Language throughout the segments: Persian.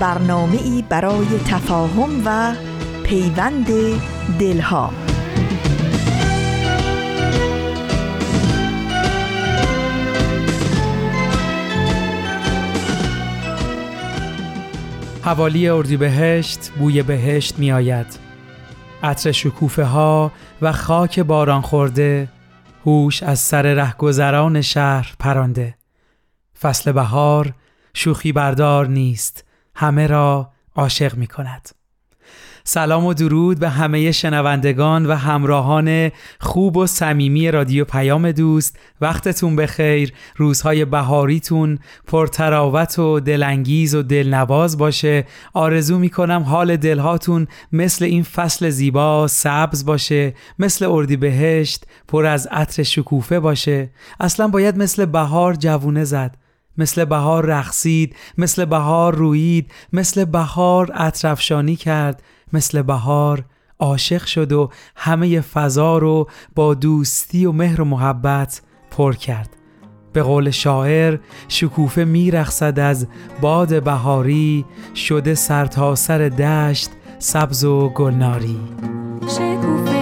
برنامه ای برای تفاهم و پیوند دلها. حوالی اردیبهشت بوی بهشت می آید عطر شکوفه ها و خاک باران خورده هوش از سر رهگذران شهر پرانده. فصل بهار شوخی بردار نیست. همه را عاشق می کند. سلام و درود به همه شنوندگان و همراهان خوب و صمیمی رادیو پیام دوست. وقتتون بخیر. روزهای بهاریتون پرتراوت و دلانگیز و دلنواز باشه. آرزو می‌کنم حال دلهاتون مثل این فصل زیبا سبز باشه مثل اردی بهشت پر از عطر شکوفه باشه. اصلا باید مثل بهار جوونه زد. مثل بهار رقصید مثل بهار رویید مثل بهار اطرفشانی کرد مثل بهار عاشق شد و همه فضا رو با دوستی و مهر و محبت پر کرد. به قول شاعر شکوفه میرخصد از باد بهاری شده سرتاسر سر دشت سبز و گلناری. شکوفه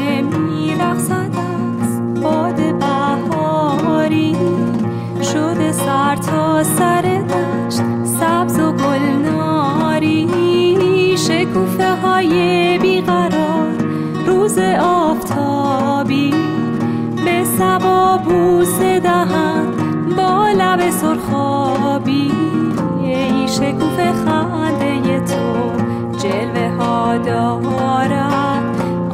سر تا سر دشت سبز و گلناری شکوفه های بیقرار روز آفتابی. به سبا بوس دهن با لب سرخابی. ای شکوفه خنده تو جلوه ها دارد.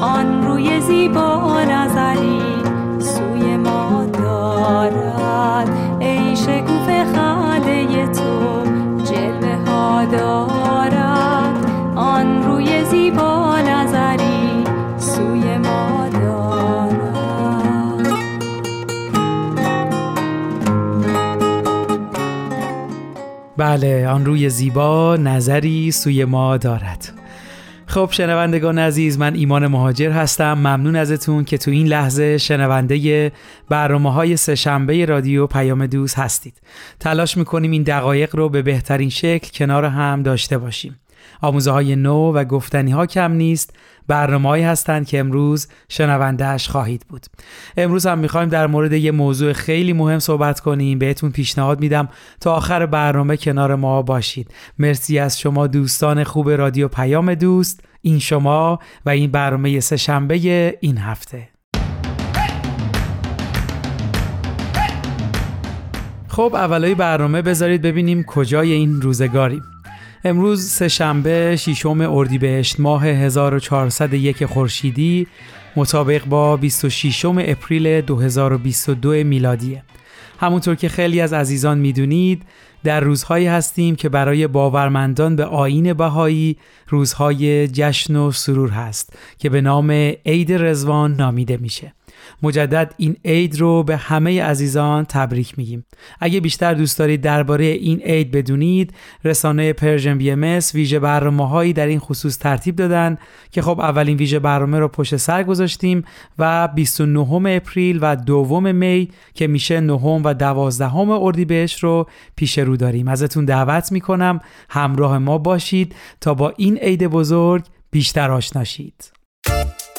آن روی زیبا نظری سوی ما دارد. ای شکوف خنده تو. جلوه ها دارد. آن روی زیبا نظری سوی ما دارد. بله آن روی زیبا نظری سوی ما دارد. خب شنوندگان عزیز من ایمان مهاجر هستم. ممنون ازتون که تو این لحظه شنونده برنامه های سهشنبه رادیو پیام دوست هستید. تلاش می‌کنیم این دقایق رو به بهترین شکل کنار هم داشته باشیم. آموزه نو و گفتنی ها کم نیست. برنامه هستند که امروز شنوندهش خواهید بود. امروز هم می‌خوایم در مورد یه موضوع خیلی مهم صحبت کنیم. بهتون پیشنهاد میدم تا آخر برنامه کنار ما باشید. مرسی از شما دوستان خوب رادیو پیام دوست. این شما و این برنامه سه شنبه این هفته. خب اولای برنامه بذارید ببینیم کجای این روزگاریم. امروز سهشنبه ششم اردیبهشت ماه 1401 خورشیدی مطابق با 26 اپریل 2022 میلادیه. همونطور که خیلی از عزیزان می‌دونید در روزهایی هستیم که برای باورمندان به آیین بهایی روزهای جشن و سرور هست که به نام عید رضوان نامیده میشه. مجدد این عید رو به همه عزیزان تبریک میگیم. اگه بیشتر دوست دارید درباره این عید بدونید رسانه Persian BMS ویژه برنامه هایی در این خصوص ترتیب دادن که خب اولین ویژه برنامه رو پشت سر گذاشتیم و 29 اپریل و دوم می که میشه نهم و دوازدهم اردیبهشت رو پیش رو داریم. ازتون دعوت می‌کنم همراه ما باشید تا با این عید بزرگ بیشتر آشناشید اندیش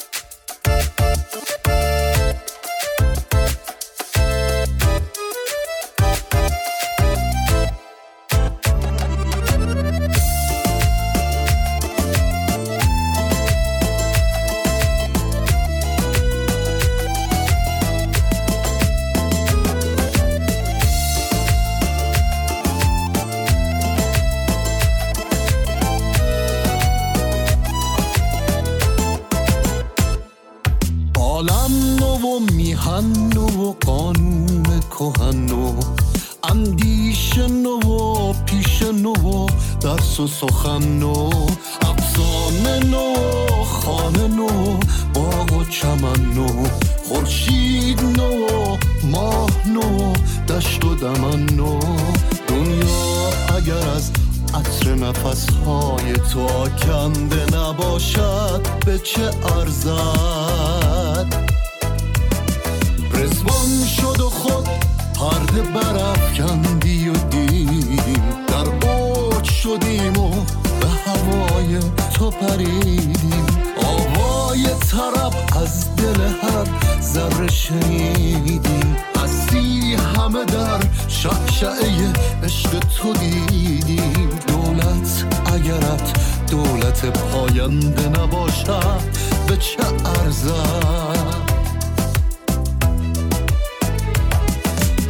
پریدیم آوای طرب از دل هر ذره شنیدیم. هستی همه در شعشعه عشق تو دیدیم. دولت اگرت دولت پاینده نباشد به چه ارزد؟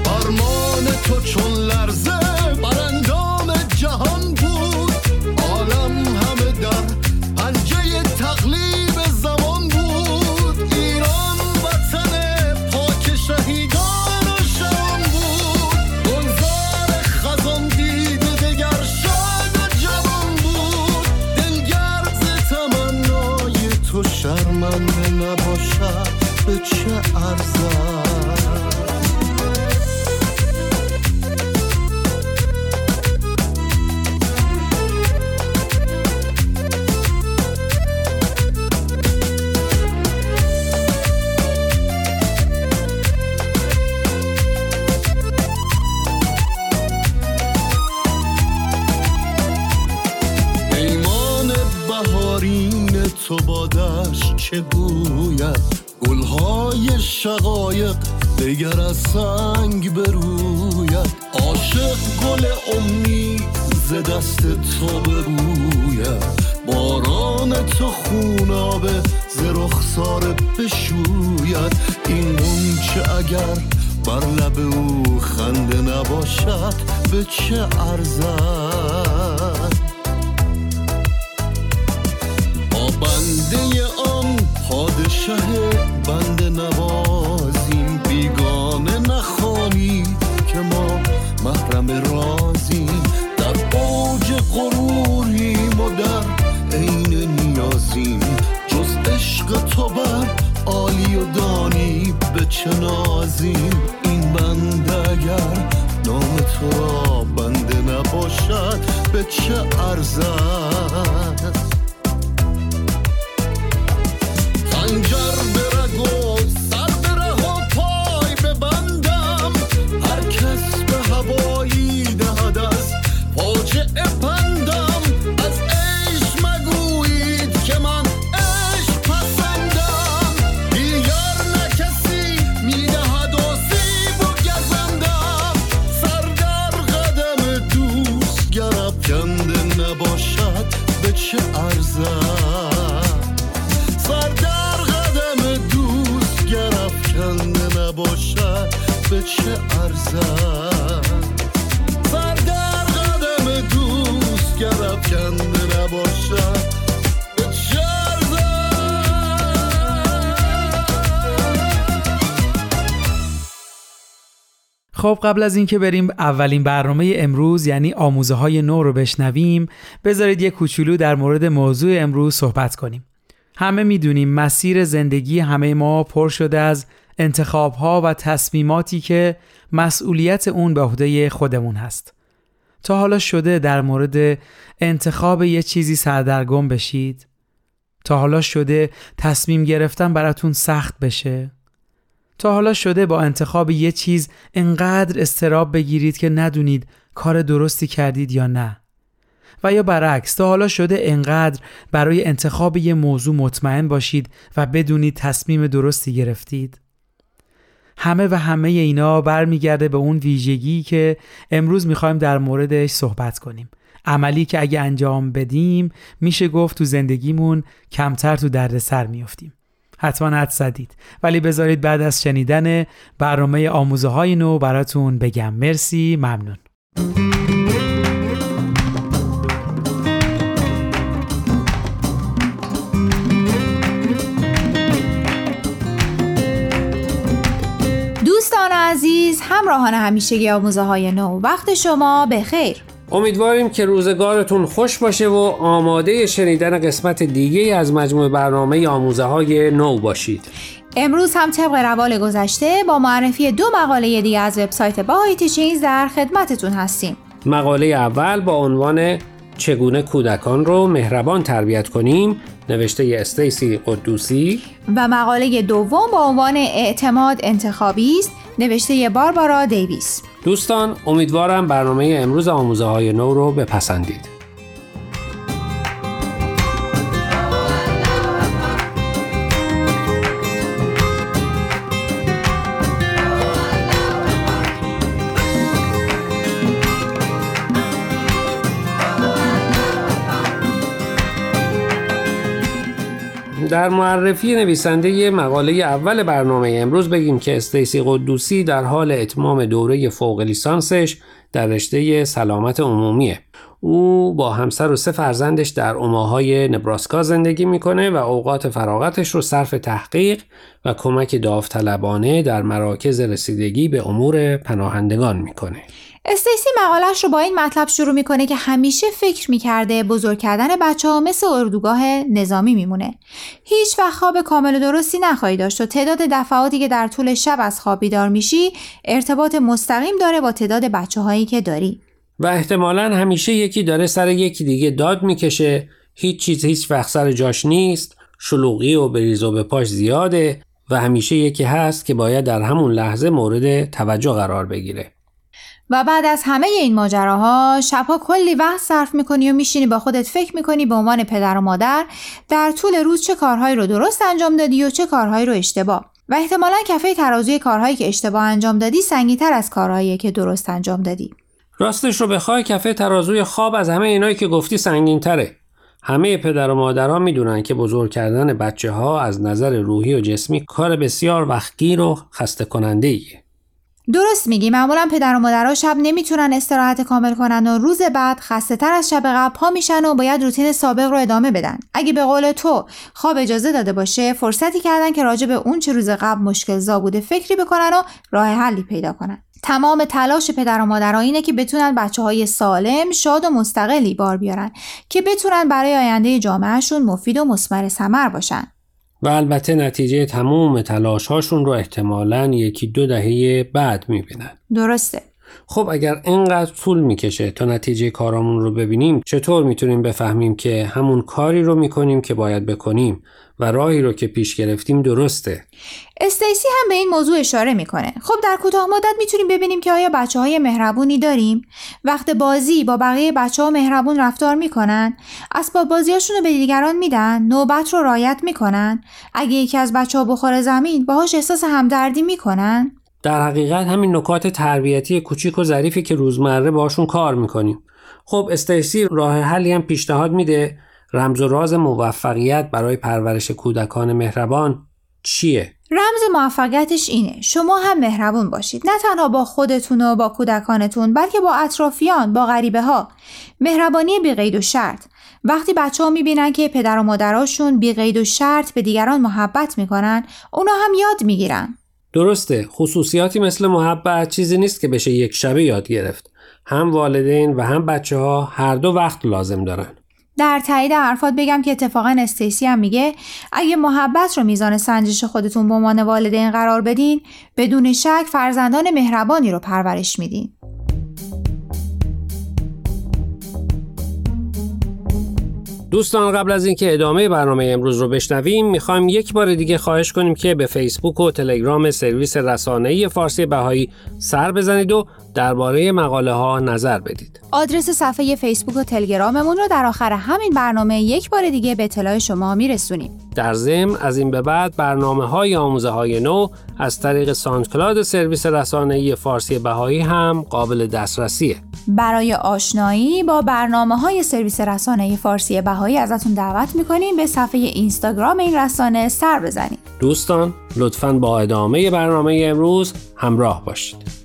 فرمان تو چون لرزه چه گوید گلهای شقایق دگر از سنگ بروید. عاشق گل امید ز دست تو بروید باران تو خونابه ز رخسار بشوید. این منچه اگر بر لب او خنده نباشد به چه ارزد؟ ما بنده پادشه بنده نوازیم بیگانه نخوانی که ما محرم رازیم. در اوج غروریم و در عین نیازیم. جز عشق تو بر عالی و دانی به چه نازیم. این بنده اگر نام تو را بنده نباشد به چه ارزد؟ نباشد به چه ارزد؟ سر در قدم دوست گر افکنده نباشد خب قبل از اینکه بریم اولین برنامه امروز یعنی آموزه های نو رو بشنویم بذارید یه کوچولو در مورد موضوع امروز صحبت کنیم. همه می‌دونیم مسیر زندگی همه ما پر شده از انتخاب ها و تصمیماتی که مسئولیت اون به عهده خودمون هست. تا حالا شده در مورد انتخاب یه چیزی سردرگم بشید؟ تا حالا شده تصمیم گرفتن براتون سخت بشه؟ تا حالا شده با انتخاب یه چیز انقدر استراب بگیرید که ندونید کار درستی کردید یا نه؟ و یا برعکس تا حالا شده انقدر برای انتخاب یه موضوع مطمئن باشید و بدونید تصمیم درستی گرفتید؟ همه و همه اینا برمیگرده به اون ویژگی که امروز می‌خوایم در موردش صحبت کنیم. عملی که اگه انجام بدیم میشه گفت تو زندگیمون کمتر تو دردسر میافتیم. حتما حد زدید. ولی بذارید بعد از شنیدن برنامه آموزه های نو براتون بگم. مرسی ممنون. همراهان همیشگی آموزه های نو. وقت شما بخیر امیدواریم که روزگارتون خوش باشه و آماده شنیدن قسمت دیگه از مجموع برنامه آموزه های نو باشید. امروز هم طبق روال گذشته با معرفی دو مقاله دیگه از وبسایت باهای تیچینگز در خدمتتون هستیم. مقاله اول با عنوان چگونه کودکان رو مهربان تربیت کنیم نوشته استیسی قدوسی. و مقاله دوم با عنوان اعتماد انتخابی است. نوشته باربارا دیویس. دوستان امیدوارم برنامه امروز آموزه های نو رو بپسندید. در معرفی نویسنده مقاله اول برنامه امروز بگیم که استیسی قدوسی در حال اتمام دوره فوق لیسانسش در رشته سلامت عمومیه. او با همسر و سه فرزندش در اوماهای نبراسکا زندگی می‌کنه و اوقات فراغتش رو صرف تحقیق و کمک داوطلبانه در مراکز رسیدگی به امور پناهندگان می‌کنه. استیسی مقالش رو با این مطلب شروع می‌کنه که همیشه فکر می‌کرده بزرگ کردن بچه ها مثل اردوگاه نظامی میمونه. هیچ وقت خواب کامل و درستی نخواهی داشت و تعداد دفعاتی که در طول شب از خواب بیدار میشی ارتباط مستقیم داره با تعداد بچه هایی که داری. و احتمالا همیشه یکی داره سر یکی دیگه داد می‌کشه. هیچ چیز هیچ وقت سر جاش نیست. شلوغی و بریز و به پاش زیاده و همیشه یکی هست که باید در همون لحظه مورد توجه قرار بگیره. و بعد از همه این ماجراها شبها کلی وقت صرف می‌کنی و میشینی با خودت فکر می‌کنی به عنوان پدر و مادر در طول روز چه کارهایی رو درست انجام دادی و چه کارهایی رو اشتباه. و احتمالا کفه ترازوی کارهایی که اشتباه انجام دادی سنگینتر از کارهایی که درست انجام دادی. راستش رو بخوای کفه ترازوی خواب از همه اینایی که گفتی سنگینتره. همه پدر و مادرها می‌دونن که بزرگ کردن بچه ها از نظر روحی و جسمی کار بسیار وقتگیر و خسته کننده ایه. درست میگی. معمولا پدر و مادرها شب نمی‌تونن استراحت کامل کنن و روز بعد خسته تر از شب قبل پا میشن و باید روتین سابق رو ادامه بدن. اگه به قول تو خواب اجازه داده باشه فرصتی کردن که راجع به اون چه روز قبل مشکل زا بوده فکری بکنن و راه حلی پیدا کنن. تمام تلاش پدر و مادرها اینه که بتونن بچه های سالم شاد و مستقلی بار بیارن که بتونن برای آینده جامعهشون مفید و مسمر ثمر باشن. و البته نتیجه تمام تلاش هاشون رو احتمالا یکی دو دهه بعد می‌بینن. درسته. خب اگر اینقدر طول می‌کشه تا نتیجه کارامون رو ببینیم چطور می‌تونیم بفهمیم که همون کاری رو می‌کنیم که باید بکنیم و راهی رو که پیش گرفتیم درسته؟ استیسی هم به این موضوع اشاره می‌کنه. خب در کوتاه مدت می‌تونیم ببینیم که آیا بچه های مهربونی داریم؟ وقت بازی با بقیه بچه ها مهربون رفتار می‌کنن؟ اسباب بازیاشون رو به دیگران میدن؟ نوبت رو رایت می‌کنن؟ اگه یکی از بچه ها بخوره زمین باهاش احساس همدردی می‌کنن؟ در حقیقت همین نکات تربیتی کوچیک و ظریفی که روزمره باشون کار می‌کنیم. خب استیسی راه حلی هم پیشنهاد میده رمز و راز موفقیت برای پرورش کودکان مهربان چیه؟ رمز موفقیتش اینه. شما هم مهربون باشید. نه تنها با خودتون و با کودکانتون بلکه با اطرافیان با غریبه ها مهربانی بی قید و شرط. وقتی بچه ها می‌بینن که پدر و مادراشون بی قید و شرط به دیگران محبت می‌کنن اونا هم یاد می‌گیرن. درسته خصوصیاتی مثل محبت چیزی نیست که بشه یک شبه یاد گرفت. هم والدین و هم بچه ها هر دو وقت لازم دارن. در تایید حرفات بگم که اتفاقا استیسی هم میگه اگه محبت رو میزان سنجش خودتون به عنوان والدین قرار بدین بدون شک فرزندان مهربانی رو پرورش میدین. دوستان قبل از اینکه ادامه برنامه امروز رو بشنویم می‌خوایم یک بار دیگه خواهش کنیم که به فیسبوک و تلگرام سرویس رسانه‌ای فارسی بهایی سر بزنید و درباره مقاله ها نظر بدید. آدرس صفحه فیسبوک و تلگراممون رو در آخر همین برنامه یک بار دیگه به اطلاع شما میرسونیم. در ضمن از این به بعد برنامه های آموزه های نو از طریق ساندکلاد سرویس رسانه‌ای فارسی بهایی هم قابل دسترسیه. برای آشنایی با برنامه های سرویس رسانه فارسی بهایی ازتون دعوت می‌کنیم به صفحه اینستاگرام این رسانه سر بزنید. دوستان لطفاً با ادامه برنامه امروز همراه باشید.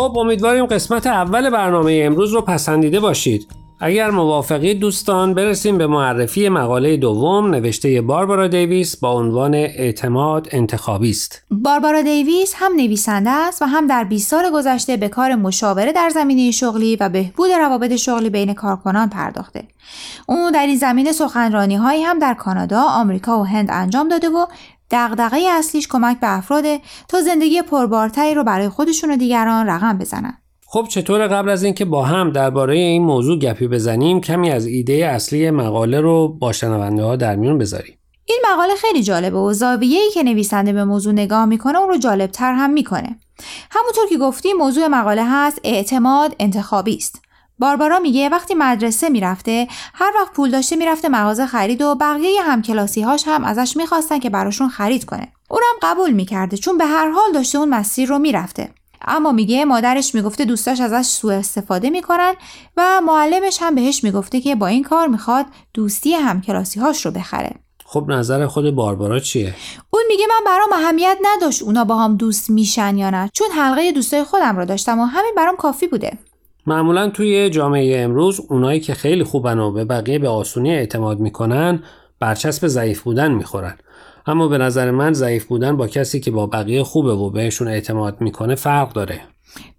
خب امیدواریم قسمت اول برنامه امروز رو پسندیده باشید اگر موافقید دوستان برسیم به معرفی مقاله دوم نوشته باربارا دیویس با عنوان اعتماد انتخابی است. باربارا دیویس هم نویسنده است و هم در 20 سال گذشته به کار مشاوره در زمینه شغلی و بهبود روابط شغلی بین کارکنان پرداخته. او در این زمینه سخنرانی هایی هم در کانادا، آمریکا و هند انجام داده و دغدغه اصلیش کمک به افراده تا زندگی پربارتری رو برای خودشون و دیگران رقم بزنن. خب چطور قبل از اینکه با هم درباره این موضوع گپی بزنیم کمی از ایده اصلی مقاله رو با شنونده ها در میون بذاریم. این مقاله خیلی جالبه و زاویه‌ای که نویسنده به موضوع نگاه می‌کنه اون رو جالبتر هم می‌کنه. همونطور که گفتیم موضوع مقاله هست اعتماد انتخابی است. باربارا میگه وقتی مدرسه می‌رفته هر وقت پول داشته می‌رفته مغازه خرید و بقیه همکلاسی هاش هم ازش می‌خواستن که براشون خرید کنه. اونم قبول می‌کرده چون به هر حال داشته اون مسیر رو می‌رفته. اما میگه مادرش می‌گفته دوستاش ازش سوء استفاده می‌کنن و معلمش هم بهش می‌گفته که با این کار می‌خواد دوستی همکلاسی هاش رو بخره. خب نظر خود باربارا چیه؟ اون میگه من برام اهمیت نداشت اونا با هم دوست میشن یا نه چون حلقه دوستای خودم رو داشتم و همین برام کافی بوده. معمولا توی جامعه امروز اونایی که خیلی خوبن و به بقیه به آسونی اعتماد می‌کنن برچسب ضعیف بودن می‌خورن. اما به نظر من ضعیف بودن با کسی که با بقیه خوبه و بهشون اعتماد می‌کنه فرق داره.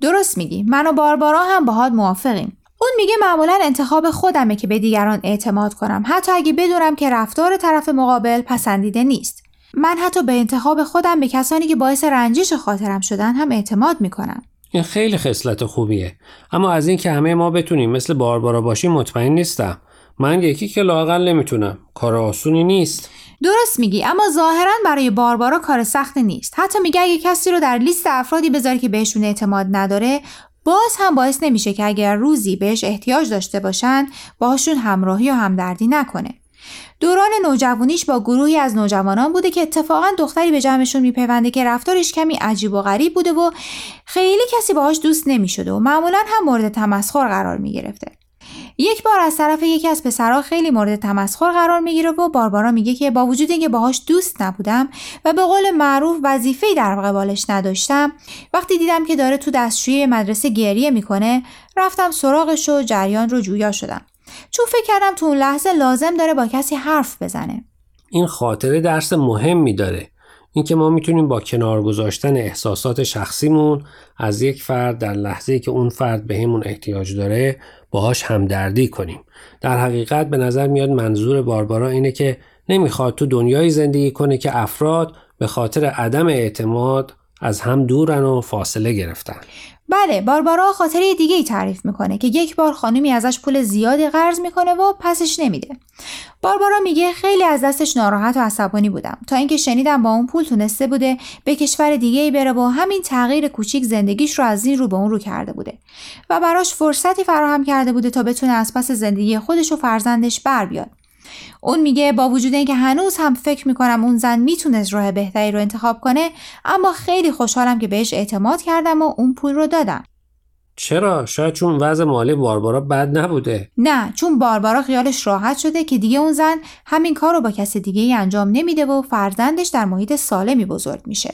درست میگی. من و باربارا هم باهات موافقیم. اون میگه معمولا انتخاب خودمه که به دیگران اعتماد کنم. حتی اگه بدونم که رفتار طرف مقابل پسندیده نیست. من حتی به انتخاب خودم به کسانی که باعث رنجش خاطرم شدن هم اعتماد می‌کنم. این خیلی خصلت خوبیه. اما از اینکه همه ما بتونیم مثل باربارا باشیم مطمئن نیستم. من یکی که لاقل نمی‌تونم. کار آسونی نیست. درست میگی اما ظاهرا برای باربارا کار سخت نیست. حتی میگه اگه کسی رو در لیست افرادی بذاری که بهشون اعتماد نداره باز هم باعث نمیشه که اگر روزی بهش احتیاج داشته باشن باهاشون همراهی و همدردی نکنه. دوران نوجوانیش با گروهی از نوجوانان بوده که اتفاقا دختری به جمعشون میپیونده که رفتارش کمی عجیب و غریب بوده و خیلی کسی باهاش دوست نمی‌شده و معمولا هم مورد تمسخر قرار می‌گرفته. یک بار از طرف یکی از پسرها خیلی مورد تمسخر قرار می‌گیره و باربارا میگه که با وجود اینکه باهاش دوست نبودم و به قول معروف وظیفه در قبالش نداشتم وقتی دیدم که داره تو دستشویی مدرسه گریه می‌کنه رفتم سراغش و جریان رو جویا شدم. چون فکر کردم تو اون لحظه لازم داره با کسی حرف بزنه. این خاطره درس مهمی داره. اینکه ما می‌تونیم با کنار گذاشتن احساسات شخصیمون از یک فرد در لحظه که اون فرد به همون احتیاج داره باهاش همدردی کنیم. در حقیقت به نظر میاد منظور باربارا اینه که نمی‌خواد تو دنیای زندگی کنه که افراد به خاطر عدم اعتماد از هم دورن و فاصله گرفتن. بله باربارا خاطره دیگه ای تعریف می‌کنه که یک بار خانمی ازش پول زیادی قرض می‌کنه و پسش نمیده. باربارا میگه خیلی از دستش ناراحت و عصبانی بودم تا اینکه شنیدم با اون پول تونسته بوده به کشور دیگه ای بره و همین تغییر کوچیک زندگیش رو از این رو به اون رو کرده بوده و براش فرصتی فراهم کرده بوده تا بتونه از پس زندگی خودش و فرزندش بر بیاد. اون میگه با وجود اینکه هنوز هم فکر می‌کنم اون زن می‌تونست راه بهتری رو انتخاب کنه اما خیلی خوشحالم که بهش اعتماد کردم و اون پول رو دادم. چرا؟ شاید چون وضع مالی باربارا بد نبوده. نه چون باربارا خیالش راحت شده که دیگه اون زن همین کار رو با کس دیگه ای انجام نمیده و فرزندش در محیط سالمی بزرگ میشه.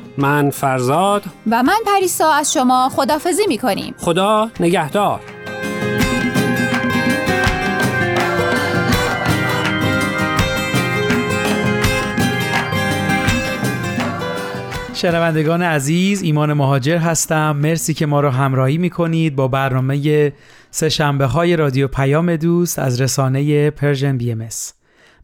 من فرزاد. و من پریسا از شما خدافظی می کنیم خدا نگهدار. شنوندگان عزیز ایمان مهاجر هستم. مرسی که ما رو همراهی می‌کنید با برنامه سه شنبه های رادیو پیام دوست از رسانه Persian BMS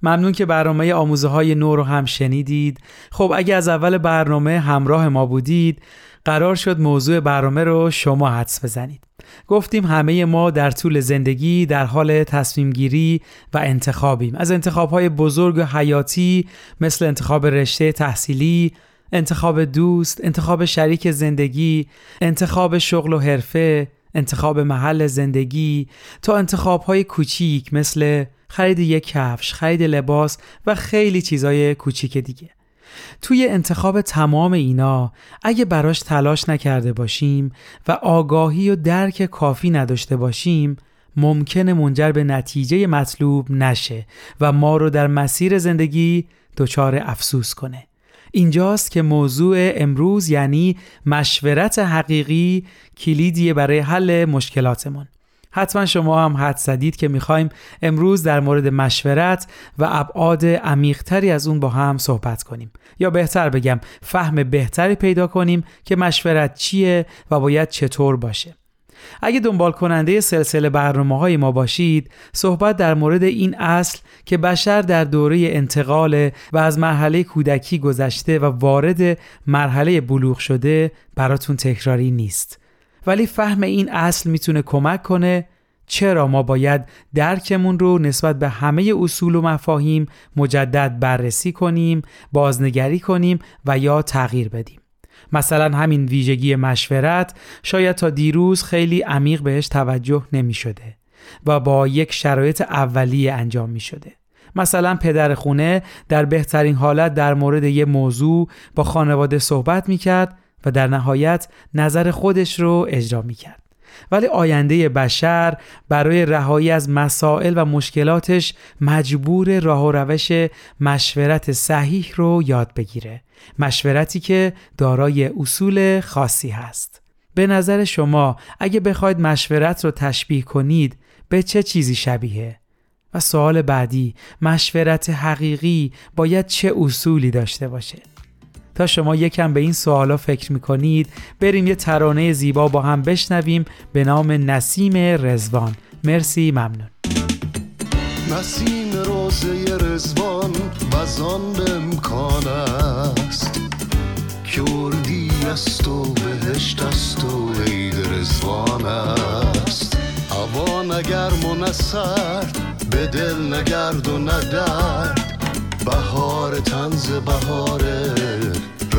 ممنون که برنامه آموزه های نو رو هم شنیدید. خب اگه از اول برنامه همراه ما بودید قرار شد موضوع برنامه رو شما حدس بزنید. گفتیم همه ما در طول زندگی در حال تصمیم گیری و انتخابیم. از انتخاب های بزرگ و حیاتی مثل انتخاب رشته تحصیلی انتخاب دوست، انتخاب شریک زندگی، انتخاب شغل و حرفه، انتخاب محل زندگی تا انتخاب های کوچیک مثل خرید یک کفش، خرید لباس و خیلی چیزای کوچیک دیگه. توی انتخاب تمام اینا اگه براش تلاش نکرده باشیم و آگاهی و درک کافی نداشته باشیم ممکنه منجر به نتیجه مطلوب نشه و ما رو در مسیر زندگی دچار افسوس کنه. اینجاست که موضوع امروز یعنی مشورت حقیقی کلیدیه برای حل مشکلاتمون حتما شما هم حد زدید که می‌خوایم امروز در مورد مشورت و ابعاد عمیقتری از اون با هم صحبت کنیم. یا بهتر بگم فهم بهتری پیدا کنیم که مشورت چیه و باید چطور باشه. اگه دنبال کننده سلسله برنامه های ما باشید صحبت در مورد این اصل که بشر در دوره انتقال و از مرحله کودکی گذشته و وارد مرحله بلوغ شده براتون تکراری نیست. ولی فهم این اصل می‌تونه کمک کنه چرا ما باید درکمون رو نسبت به همه اصول و مفاهیم مجدد بررسی کنیم، بازنگری کنیم و یا تغییر بدیم. مثلا همین ویژگی مشورت شاید تا دیروز خیلی عمیق بهش توجه نمی شده و با یک شرایط اولیه انجام می شده. مثلا پدر خونه در بهترین حالت در مورد یه موضوع با خانواده صحبت می کرد و در نهایت نظر خودش رو اجرا می کرد. ولی آینده بشر برای رهایی از مسائل و مشکلاتش مجبور راه و روش مشورت صحیح رو یاد بگیره مشورتی که دارای اصول خاصی هست به نظر شما اگه بخواید مشورت رو تشبیه کنید به چه چیزی شبیه؟ و سوال بعدی مشورت حقیقی باید چه اصولی داشته باشه؟ تا شما یکم به این سوالا فکر می‌کنید بریم یه ترانه زیبا با هم بشنویم به نام نسیم رزوان مرسی ممنون. نسیم روزه رزوان بزان به امکان است. که اردی است و بهشت است و عید رزوان است. هوا نگرم و به دل نگرد و ندرد بهار تنز بهار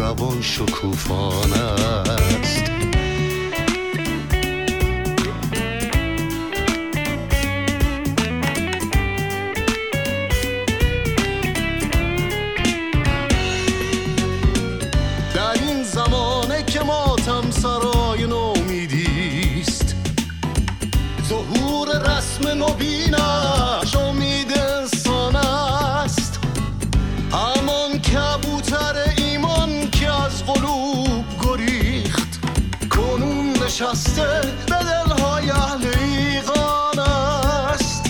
روان شکوفان است. در این زمانه که ماتم سرای نومیدیست ظهور رسم امید نشسته به دلهای اهل ایقان است.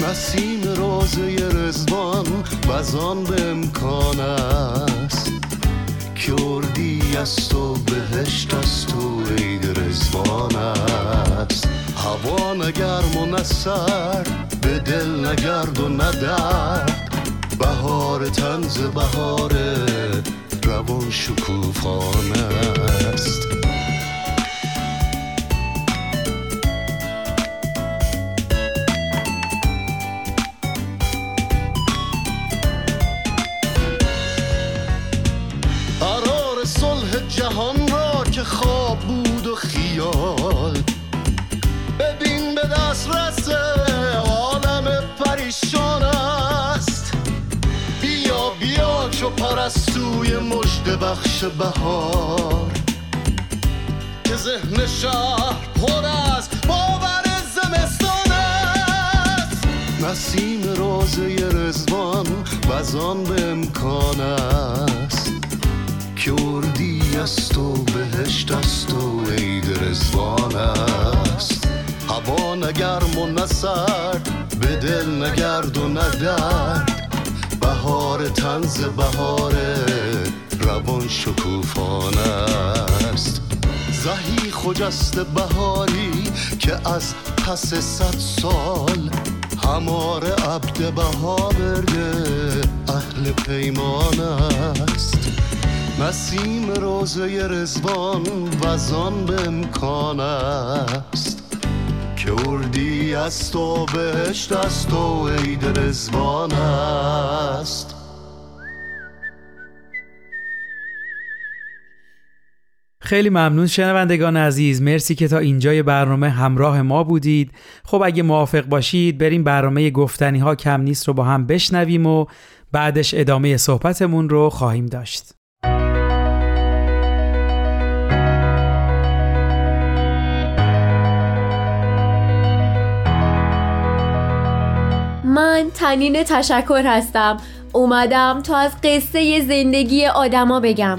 نسیم روزه رزوان وزان به امکان است. که اردی است و بهشت است و عید رزوان است. هوا نگرم و نسر به دل نگرد و ندرد بهار تنز بهار روان شکوفان بخش بهار که ذهن شهر پر از باور زمستان است. نسیم روزه رزوان وزان به امکان است. که است و بهشت است و عید رزوان است. هوا نگرم و نسرد به دل نگرد و ندرد بهار تنز بهار جوان شکوفان است. زهی خجست بهاری که از پس صد سال همار عبد بها برده اهل پیمان است. نسیم روزه رزوان وزان به امکان است. که اردی است و بهشت است و عید رزوان است. خیلی ممنون شنوندگان عزیز. مرسی که تا اینجای برنامه همراه ما بودید. خب اگه موافق باشید بریم برنامه گفتنی ها کم نیست رو با هم بشنویم و بعدش ادامه صحبتمون رو خواهیم داشت. من تنین تشکر هستم. اومدم تا از قصه زندگی آدما بگم.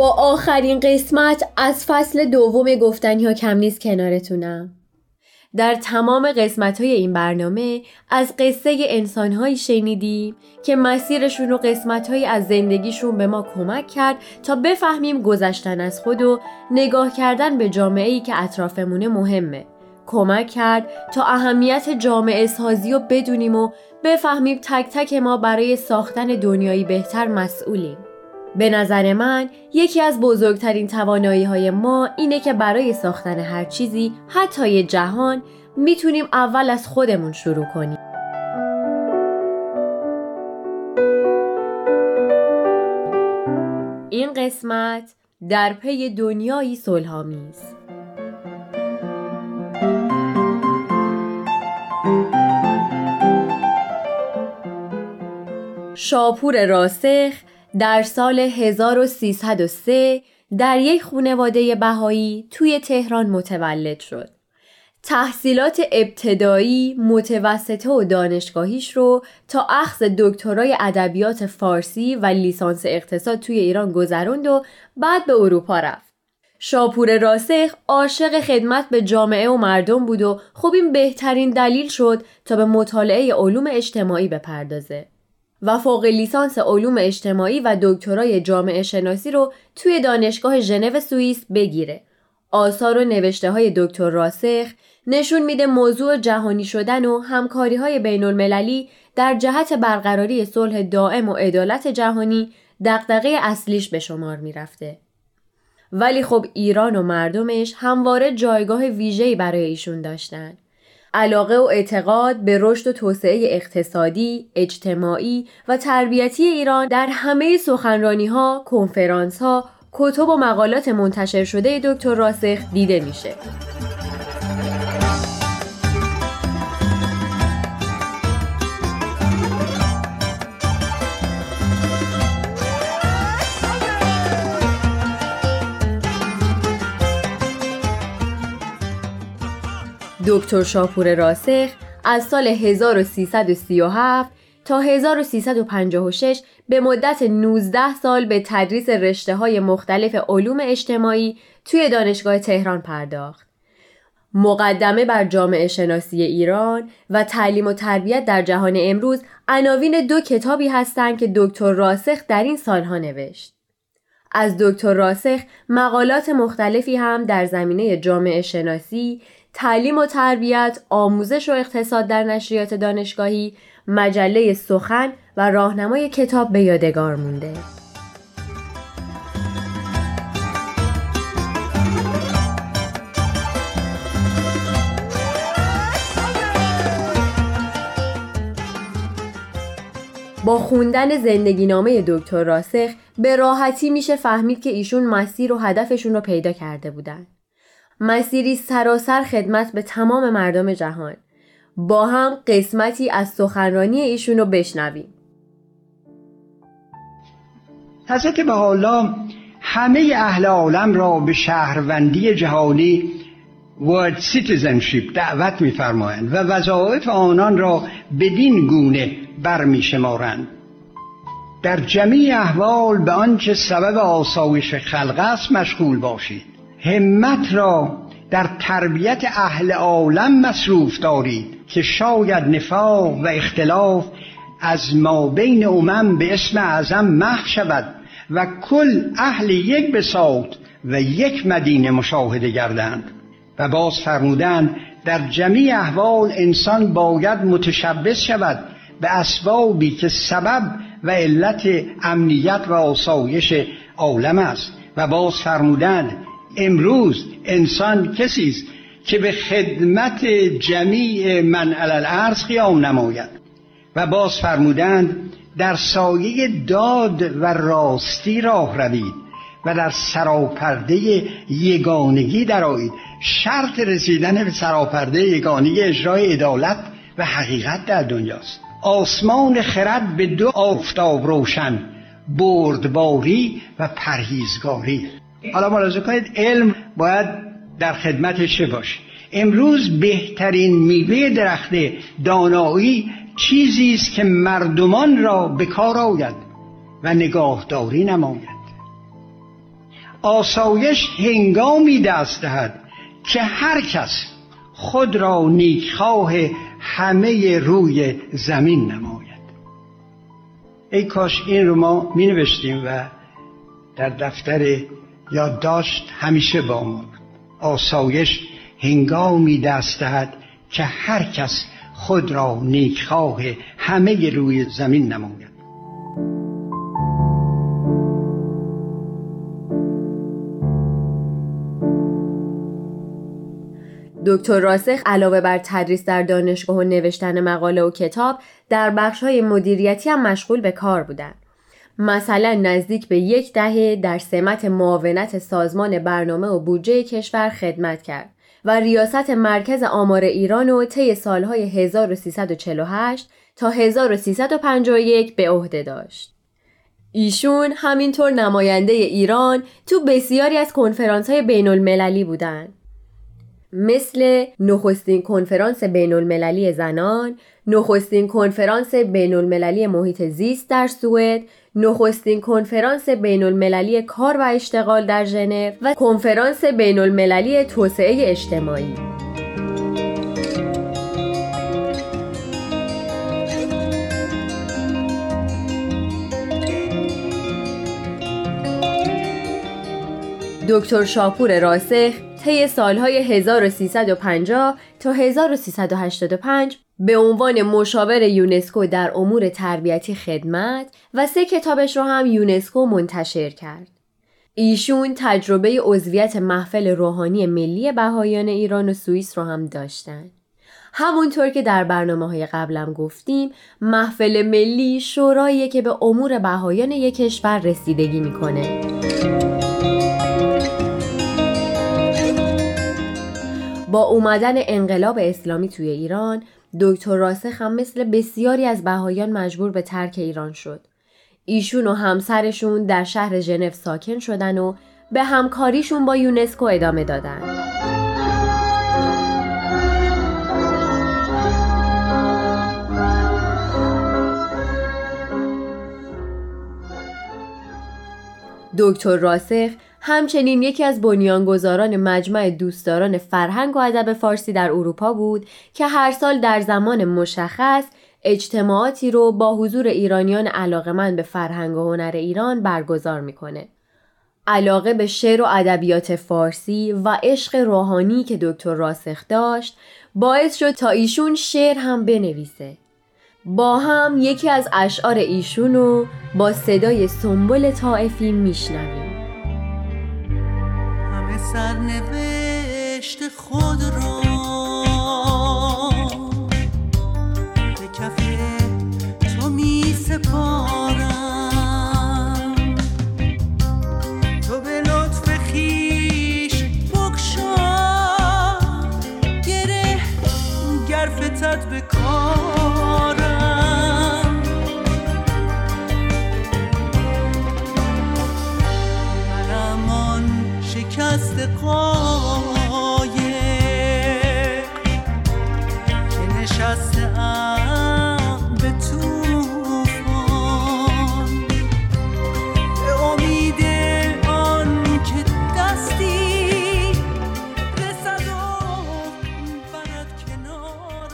با آخرین قسمت از فصل دوم گفتنی ها کم نیست کنارتونم. در تمام قسمت های این برنامه از قصه انسان هایی شنیدیم که مسیرشون و قسمت های از زندگیشون به ما کمک کرد تا بفهمیم گذشتن از خود و نگاه کردن به جامعه ای که اطرافمونه مهمه. کمک کرد تا اهمیت جامعه سازی رو بدونیم و بفهمیم تک تک ما برای ساختن دنیایی بهتر مسئولیم. به نظر من یکی از بزرگترین توانایی های ما اینه که برای ساختن هر چیزی حتی جهان می‌تونیم اول از خودمون شروع کنیم. این قسمت در پی دنیایی صلحآمیز شاپور راسخ در سال 1303 در یک خانواده بهایی توی تهران متولد شد. تحصیلات ابتدایی، متوسطه و دانشگاهیش رو تا اخذ دکترای ادبیات فارسی و لیسانس اقتصاد توی ایران گذروند و بعد به اروپا رفت. شاپور راسخ عاشق خدمت به جامعه و مردم بود و خب این بهترین دلیل شد تا به مطالعه علوم اجتماعی بپردازه. و فوق لیسانس علوم اجتماعی و دکترای جامعه شناسی رو توی دانشگاه ژنو سوئیس بگیره. آثار و نوشته های دکتر راسخ نشون میده موضوع جهانی شدن و همکاری های بین المللی در جهت برقراری صلح دائم و عدالت جهانی دقدقه اصلیش به شمار می‌رفته. ولی خب ایران و مردمش همواره جایگاه ویژه‌ای برای ایشون داشتن. علاقه و اعتقاد به رشد و توسعه اقتصادی، اجتماعی و تربیتی ایران در همه سخنرانی ها، کنفرانس ها، کتب و مقالات منتشر شده دکتر راسخ دیده میشه. دکتر شاپور راسخ از سال 1337 تا 1356 به مدت 19 سال به تدریس رشته های مختلف علوم اجتماعی توی دانشگاه تهران پرداخت. مقدمه بر جامعه شناسی ایران و تعلیم و تربیت در جهان امروز عناوین دو کتابی هستند که دکتر راسخ در این سالها نوشت. از دکتر راسخ مقالات مختلفی هم در زمینه جامعه شناسی، تعلیم و تربیت، آموزش و اقتصاد در نشریات دانشگاهی، مجله سخن و راهنمای کتاب به یادگار مونده. با خوندن زندگی نامه دکتر راسخ به راحتی میشه فهمید که ایشون مسیر و هدفشون رو پیدا کرده بودن. مسیری سراسر خدمت به تمام مردم جهان. با هم قسمتی از سخنرانی ایشون رو بشنویم. حضرت بهاءالله همه اهل عالم را به شهروندی جهانی world citizenship دعوت میفرمایند و وظایف آنان را بدین گونه برمیشمارند. در جمعی احوال به آنچه سبب آسایش خلق است مشغول باشید. همت را در تربیت اهل عالم مصروف دارید که شاید نفاق و اختلاف از ما بین امم به اسم اعظم محو شود و کل اهل یک بساط و یک مدینه مشاهده گردند و باز فرمودند در جمعی احوال انسان باید متشبس شود به اسبابی که سبب و علت امنیت و آسایش عالم است و باز فرمودند امروز انسان کسی است که به خدمت جمیع من الارض قیام نماید و باز فرمودند در سایه داد و راستی راه روید و در سراپرده یگانگی درآیید. شرط رسیدن به سراپرده یگانگی اجرای عدالت و حقیقت در دنیاست. آسمان خرد به دو آفتاب روشن بردباری و پرهیزگاری. حالا ملاحظه کنید علم باید در خدمت چه باشه؟ امروز بهترین میوه درخت دانایی چیزی است که مردمان را به کار آید و نگاهداری نماید. آسایش هنگامی دست دهد که هر کس خود را نیکخواه همه روی زمین نماید. ای کاش این رو ما می نوشتیم و در دفتر یادداشت همیشه با ما آسایش هنگامی دست دهد که هر کس خود را نیکخواه همه روی زمین نماید دکتر راسخ علاوه بر تدریس در دانشگاه و نوشتن مقاله و کتاب در بخش های مدیریتی هم مشغول به کار بودند. مثلا نزدیک به یک دهه در سمت معاونت سازمان برنامه و بودجه کشور خدمت کرد و ریاست مرکز آمار ایران و طی سالهای 1348 تا 1351 به عهده داشت. ایشون همینطور نماینده ایران تو بسیاری از کنفرانس های بین المللی بودند. مثل نخستین کنفرانس بین المللی زنان، نخستین کنفرانس بین المللی محیط زیست در سوئد، نخستین کنفرانس بین المللی کار و اشتغال در ژنو و کنفرانس بین المللی توسعه اجتماعی. دکتر شاپور راسخ طی سالهای 1350 تا 1385 به عنوان مشاور یونسکو در امور تربیتی خدمت و سه کتابش رو هم یونسکو منتشر کرد. ایشون تجربه عضویت محفل روحانی ملی بهایان ایران و سوئیس رو هم داشتن. همونطور که در برنامه های قبلم گفتیم محفل ملی شوراییه که به امور بهایان یک کشور رسیدگی می‌کنه. با اومدن انقلاب اسلامی توی ایران دکتر راسخ هم مثل بسیاری از بهایان مجبور به ترک ایران شد. ایشون و همسرشون در شهر ژنو ساکن شدن و به همکاریشون با یونسکو ادامه دادن. دکتر راسخ همچنین یکی از بنیانگذاران مجمع دوستداران فرهنگ و ادب فارسی در اروپا بود که هر سال در زمان مشخص اجتماعاتی رو با حضور ایرانیان علاقمند به فرهنگ و هنر ایران برگزار می‌کنه. علاقه به شعر و ادبیات فارسی و عشق روحانی که دکتر راسخ داشت باعث شد تا ایشون شعر هم بنویسه. با هم یکی از اشعار ایشون رو با صدای سنبل طائفی میشنویم. سرنوشت خود را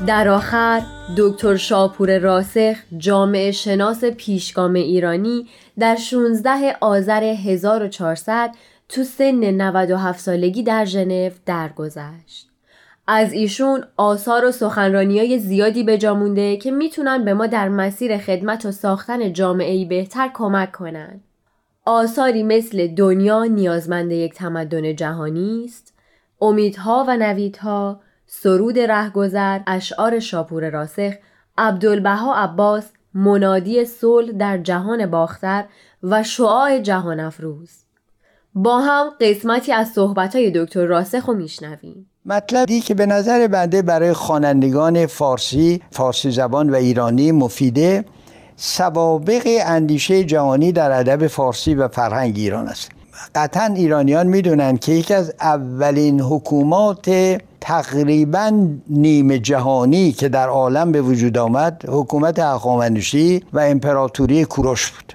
در آخر دکتر شاپور راسخ جامعه شناس پیشگام ایرانی در 16 آذر 1400 تو سن 97 سالگی در ژنو درگذشت. از ایشون آثار و سخنرانی های زیادی به جا مونده که می‌تونن به ما در مسیر خدمت و ساختن جامعه بهتر کمک کنند. آثاری مثل دنیا نیازمند یک تمدن جهانی است، امیدها و نویدها، سرود رهگذر، اشعار شاپور راسخ، عبدالبها عباس، منادی صلح در جهان باختر و شعاع جهان افروز. با هم قسمتی از صحبتهای دکتر راسخ رو میشنویم. مطلبی که به نظر بنده برای خوانندگان فارسی، فارسی زبان و ایرانی مفیده سوابق اندیشه جهانی در ادب فارسی و فرهنگ ایران است قطعا ایرانیان می‌دونن که یکی از اولین حکومات تقریبا نیمه جهانی که در عالم به وجود آمد حکومت هخامنشی و امپراتوری کوروش بود.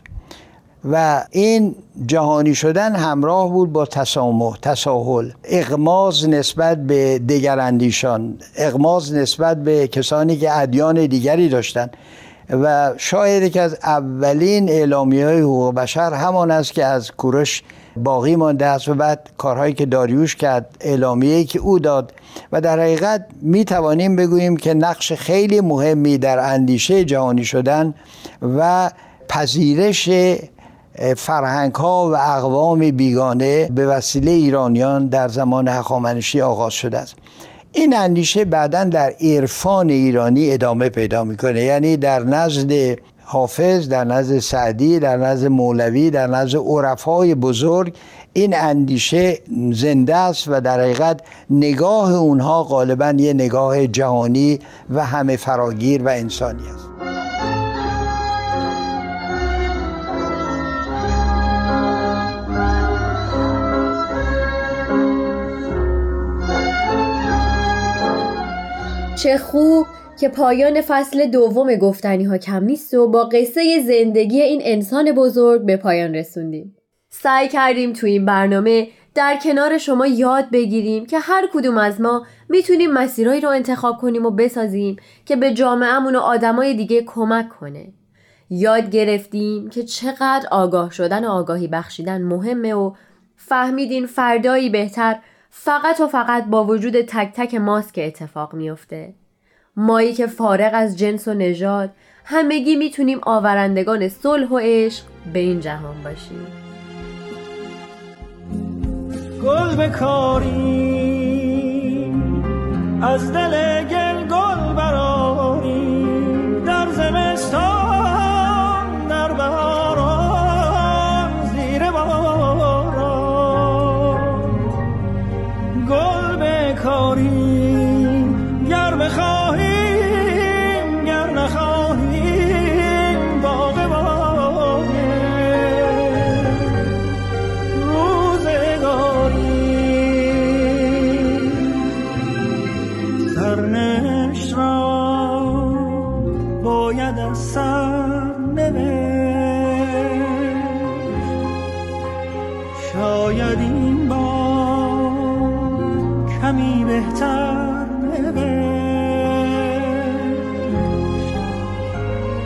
و این جهانی شدن همراه بود با تسامح تساهل اغماز نسبت به دیگراندیشان اغماز نسبت به کسانی که ادیان دیگری داشتند و شاید که از اولین اعلامی های حقوق بشر همان است که از کوروش باقی مانده است و بعد کارهایی که داریوش کرد اعلامیه که او داد و در حقیقت می توانیم بگوییم که نقش خیلی مهمی در اندیشه جهانی شدن و پذیرش فرهنگ ها و اقوام بیگانه به وسیله ایرانیان در زمان هخامنشی آغاز شده است. این اندیشه بعدا در عرفان ایرانی ادامه پیدا می‌کنه یعنی در نزد حافظ در نزد سعدی در نزد مولوی در نزد عرفای بزرگ این اندیشه زنده است و در حقیقت نگاه اونها غالبا یه نگاه جهانی و همه فراگیر و انسانی است. چه خوب که پایان فصل دوم گفتنی ها کم نیست و با قصه زندگی این انسان بزرگ به پایان رسوندیم. سعی کردیم تو این برنامه در کنار شما یاد بگیریم که هر کدوم از ما می‌تونیم مسیرهایی رو انتخاب کنیم و بسازیم که به جامعهمون و آدمای دیگه کمک کنه. یاد گرفتیم که چقدر آگاه شدن و آگاهی بخشیدن مهمه و فهمیدین فردایی بهتر فقط و فقط با وجود تک تک ماست که اتفاق میافته. مایی که فارغ از جنس و نژاد همگی می‌تونیم آورندگان صلح و عشق به این جهان باشیم. گل بکاری از دل بهتر نوشت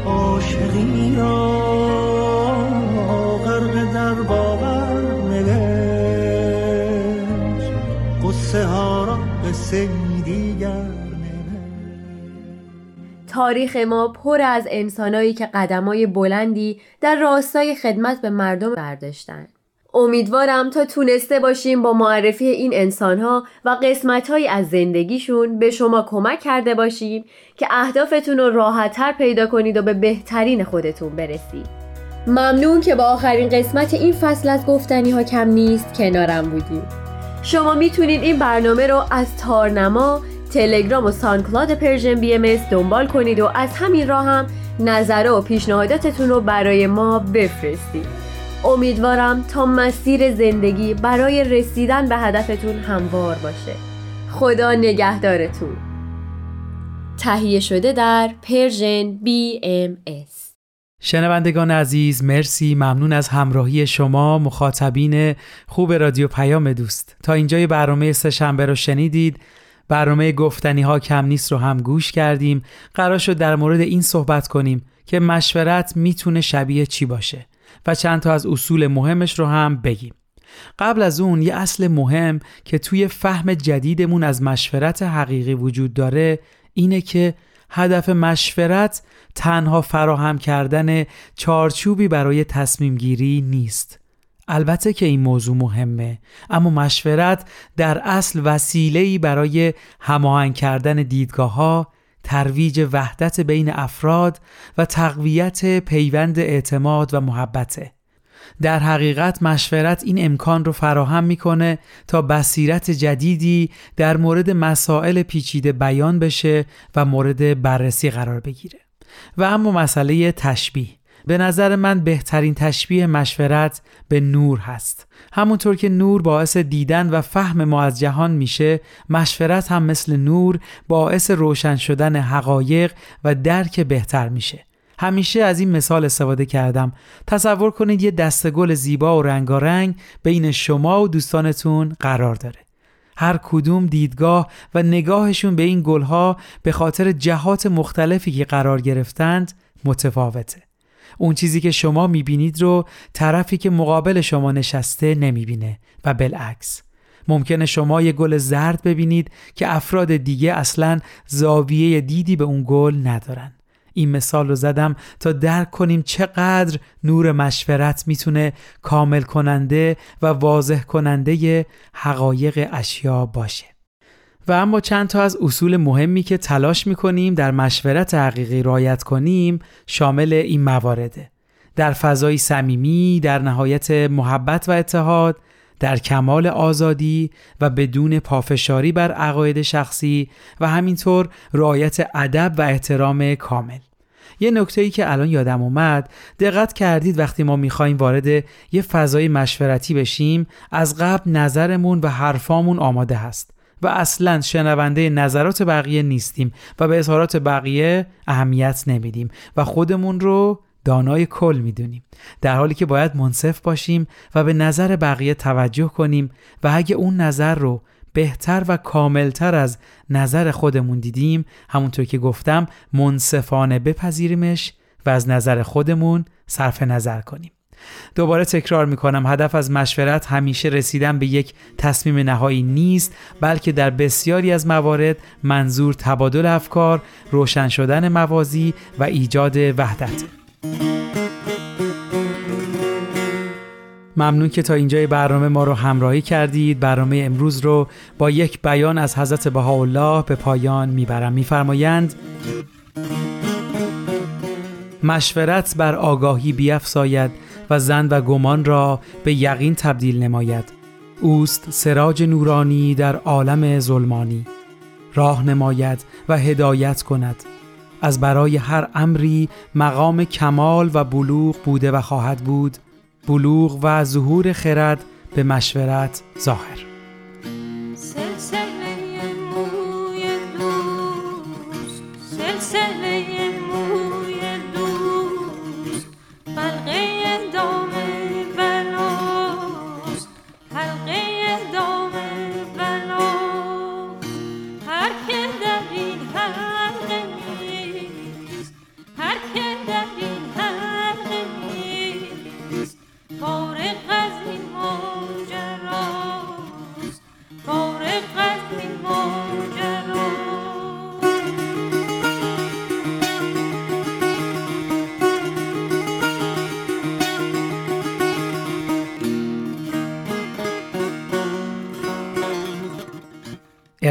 عاشقی را غرق در باور نوشت. قصه ها را قصه دیگر تاریخ ما پر از انسانایی که قدمای بلندی در راستای خدمت به مردم برداشتن. امیدوارم تا تونسته باشیم با معرفی این انسانها و قسمتهایی از زندگیشون به شما کمک کرده باشیم که اهدافتون رو راحتتر پیدا کنید و به بهترین خودتون برسید. ممنون که با آخرین قسمت این فصل از گفتنی ها کم نیست کنارم بودید. شما می‌تونید این برنامه رو از تارنما، تلگرام و SoundCloud Persian BMS دنبال کنید و از همین راه هم نظرها و پیشنهاداتتون رو برای ما بفرستید. امیدوارم تا مسیر زندگی برای رسیدن به هدفتون هموار باشه. خدا نگهدارتون. تهیه شده در پرژن BMS شنوندگان عزیز مرسی. ممنون از همراهی شما. مخاطبین خوب رادیو پیام دوست. تا اینجای برنامه سه شنبه رو شنیدید. برنامه گفتنی ها کم نیست رو هم گوش کردیم. قرار شد در مورد این صحبت کنیم که مشورت می‌تونه شبیه چی باشه. و چند تا از اصول مهمش رو هم بگیم. قبل از اون یه اصل مهم که توی فهم جدیدمون از مشورت حقیقی وجود داره اینه که هدف مشورت تنها فراهم کردن چارچوبی برای تصمیم گیری نیست. البته که این موضوع مهمه اما مشورت در اصل وسیله‌ای برای هماهنگ کردن دیدگاه ها، ترویج وحدت بین افراد و تقویت پیوند اعتماد و محبته. در حقیقت مشورت این امکان رو فراهم می‌کنه تا بصیرت جدیدی در مورد مسائل پیچیده بیان بشه و مورد بررسی قرار بگیره. و اما مسئله تشبیه به نظر من بهترین تشبیه مشورت به نور هست. همونطور که نور باعث دیدن و فهم ما از جهان میشه مشورت هم مثل نور باعث روشن شدن حقایق و درک بهتر میشه. همیشه از این مثال استفاده کردم. تصور کنید یه دستگل زیبا و رنگارنگ بین شما و دوستانتون قرار داره. هر کدوم دیدگاه و نگاهشون به این گلها به خاطر جهات مختلفی که قرار گرفتند متفاوته. اون چیزی که شما می‌بینید رو طرفی که مقابل شما نشسته نمی‌بینه و بالعکس. ممکنه شما یه گل زرد ببینید که افراد دیگه اصلا زاویه دیدی به اون گل ندارن. این مثال رو زدم تا درک کنیم چقدر نور مشورت می‌تونه کامل کننده و واضح کننده حقایق اشیا باشه. و اما چند تا از اصول مهمی که تلاش می‌کنیم در مشورت حقیقی رایت کنیم شامل این موارده. در فضای صمیمی در نهایت محبت و اتحاد در کمال آزادی و بدون پافشاری بر عقاید شخصی و همینطور رعایت ادب و احترام کامل. یه نکته ای که الان یادم اومد دقت کردید وقتی ما می‌خوایم وارد یه فضای مشورتی بشیم از قبل نظرمون و حرفامون آماده هست. و اصلا شنونده نظرات بقیه نیستیم و به اظهارات بقیه اهمیت نمیدیم و خودمون رو دانای کل می‌دونیم. در حالی که باید منصف باشیم و به نظر بقیه توجه کنیم و اگه اون نظر رو بهتر و کاملتر از نظر خودمون دیدیم همونطور که گفتم منصفانه بپذیریمش و از نظر خودمون صرف نظر کنیم. دوباره تکرار می‌کنم هدف از مشورت همیشه رسیدن به یک تصمیم نهایی نیست بلکه در بسیاری از موارد منظور تبادل افکار، روشن شدن موازی و ایجاد وحدت. ممنون که تا اینجای برنامه ما رو همراهی کردید. برنامه امروز رو با یک بیان از حضرت بهاءالله به پایان می‌برم. میفرمایند مشورت بر آگاهی بیافزاید و زن و گمان را به یقین تبدیل نماید. اوست سراج نورانی در عالم ظلمانی. راه نماید و هدایت کند. از برای هر امری مقام کمال و بلوغ بوده و خواهد بود. بلوغ و ظهور خرد به مشورت ظاهر.